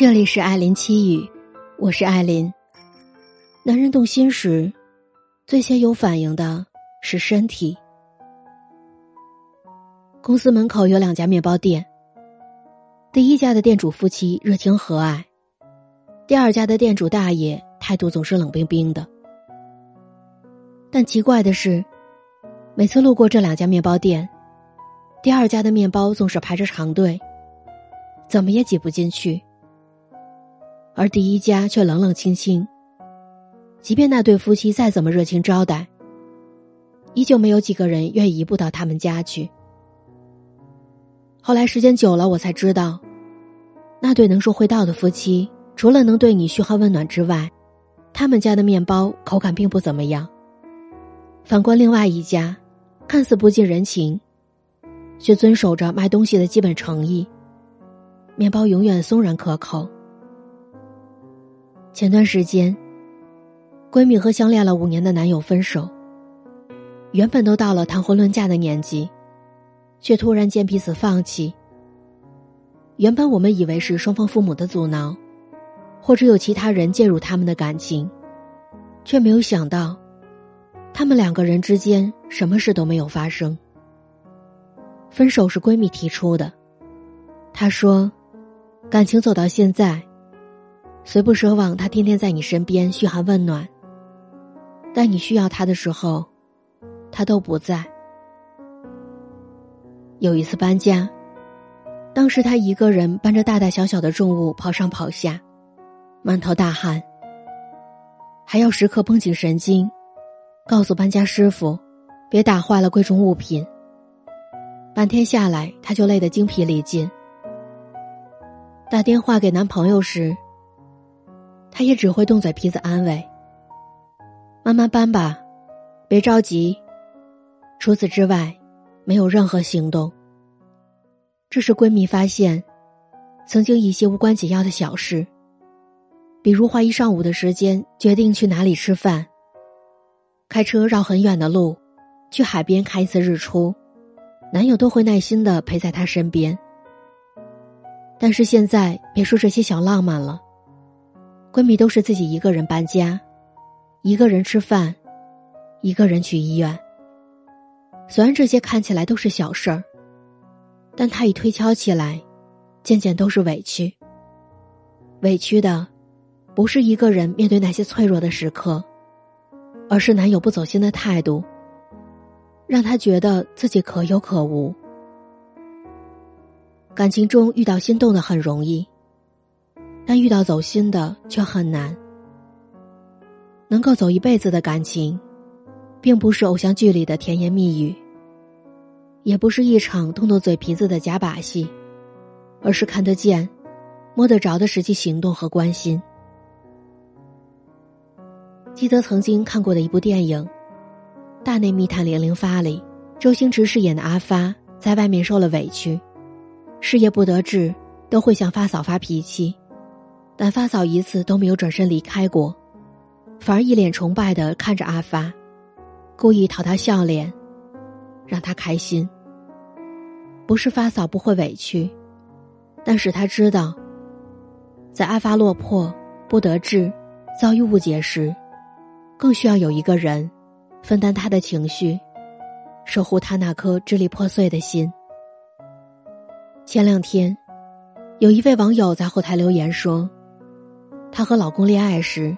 这里是艾琳七语，我是艾琳。男人动心时，最先有反应的是身体。公司门口有两家面包店，第一家的店主夫妻热情和蔼，第二家的店主大爷态度总是冷冰冰的。但奇怪的是，每次路过这两家面包店，第二家的面包总是排着长队，怎么也挤不进去。而第一家却冷冷清清，即便那对夫妻再怎么热情招待，依旧没有几个人愿意一步到他们家去。后来时间久了，我才知道，那对能说会道的夫妻，除了能对你嘘寒问暖之外，他们家的面包口感并不怎么样。反观另外一家，看似不近人情，却遵守着卖东西的基本诚意，面包永远松软可口。前段时间，闺蜜和相恋了五年的男友分手。原本都到了谈婚论嫁的年纪，却突然间彼此放弃。原本我们以为是双方父母的阻挠，或者有其他人介入他们的感情，却没有想到，他们两个人之间什么事都没有发生。分手是闺蜜提出的，她说：“感情走到现在。”虽不奢望他天天在你身边嘘寒问暖，但你需要他的时候，他都不在。有一次搬家，当时他一个人搬着大大小小的重物跑上跑下，满头大汗，还要时刻绷紧神经，告诉搬家师傅别打坏了贵重物品。半天下来，他就累得精疲力尽。打电话给男朋友时。他也只会动嘴皮子安慰：“慢慢搬吧，别着急。”除此之外，没有任何行动。这时，闺蜜发现，曾经一些无关紧要的小事，比如花一上午的时间决定去哪里吃饭，开车绕很远的路，去海边看一次日出，男友都会耐心的陪在她身边。但是现在，别说这些小浪漫了。闺蜜都是自己一个人搬家，一个人吃饭，一个人去医院。虽然这些看起来都是小事儿，但她一推敲起来，渐渐都是委屈。委屈的，不是一个人面对那些脆弱的时刻，而是男友不走心的态度，让她觉得自己可有可无。感情中遇到心动的很容易。但遇到走心的却很难。能够走一辈子的感情，并不是偶像剧里的甜言蜜语，也不是一场动动嘴皮子的假把戏，而是看得见、摸得着的实际行动和关心。记得曾经看过的一部电影《大内密探零零发》里，周星驰饰演的阿发在外面受了委屈，事业不得志，都会向发嫂发脾气。但发嫂一次都没有转身离开过，反而一脸崇拜的看着阿发，故意讨他笑脸，让他开心。不是发嫂不会委屈，但是他知道，在阿发落魄、不得志、遭遇误解时，更需要有一个人分担他的情绪，守护他那颗支离破碎的心。前两天，有一位网友在后台留言说。她和老公恋爱时，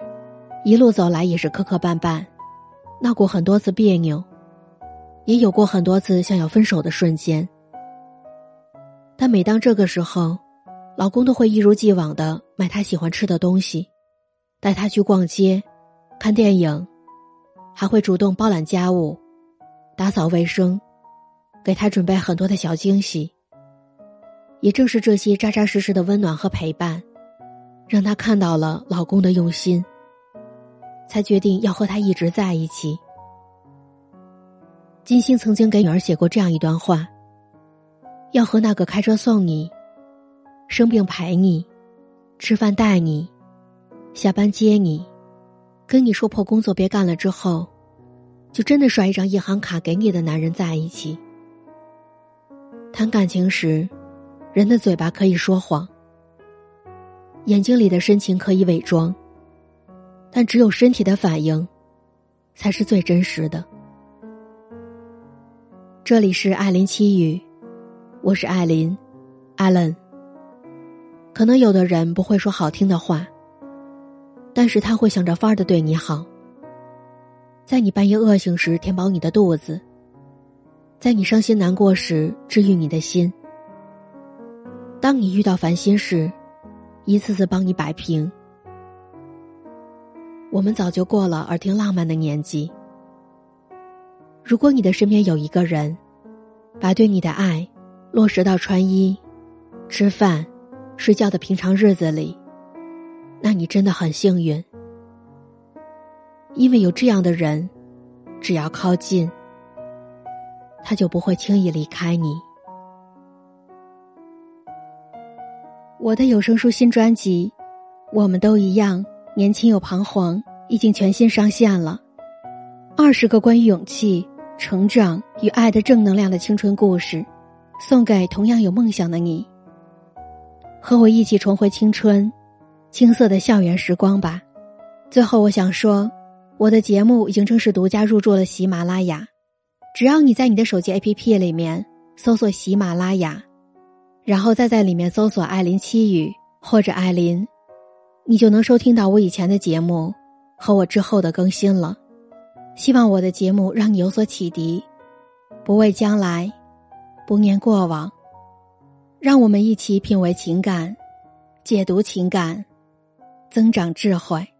一路走来也是磕磕绊绊，闹过很多次别扭，也有过很多次想要分手的瞬间。但每当这个时候，老公都会一如既往的买她喜欢吃的东西，带她去逛街、看电影，还会主动包揽家务、打扫卫生，给她准备很多的小惊喜。也正是这些扎扎实实的温暖和陪伴。让她看到了老公的用心，才决定要和他一直在一起。金星曾经给女儿写过这样一段话：要和那个开车送你、生病陪你、吃饭带你、下班接你、跟你说破工作别干了之后，就真的甩一张银行卡给你的男人在一起。谈感情时，人的嘴巴可以说谎。眼睛里的深情可以伪装，但只有身体的反应，才是最真实的。这里是艾琳七语，我是艾琳，艾伦。可能有的人不会说好听的话，但是他会想着法儿的对你好，在你半夜饿醒时填饱你的肚子，在你伤心难过时治愈你的心。当你遇到烦心事，一次次帮你摆平。我们早就过了耳听浪漫的年纪。如果你的身边有一个人，把对你的爱落实到穿衣、吃饭、睡觉的平常日子里，那你真的很幸运，因为有这样的人，只要靠近，他就不会轻易离开你。我的有声书新专辑《我们都一样，年轻又彷徨》已经全新上线了，二十个关于勇气。成长与爱的正能量的青春故事，送给同样有梦想的你。和我一起重回青春，青涩的校园时光吧。最后，我想说，我的节目已经正式独家入驻了喜马拉雅。只要你在你的手机 APP 里面搜索喜马拉雅，然后再在里面搜索“艾琳七语”或者“艾琳”，你就能收听到我以前的节目和我之后的更新了。希望我的节目让你有所启迪，不畏将来，不念过往，让我们一起品味情感，解读情感，增长智慧。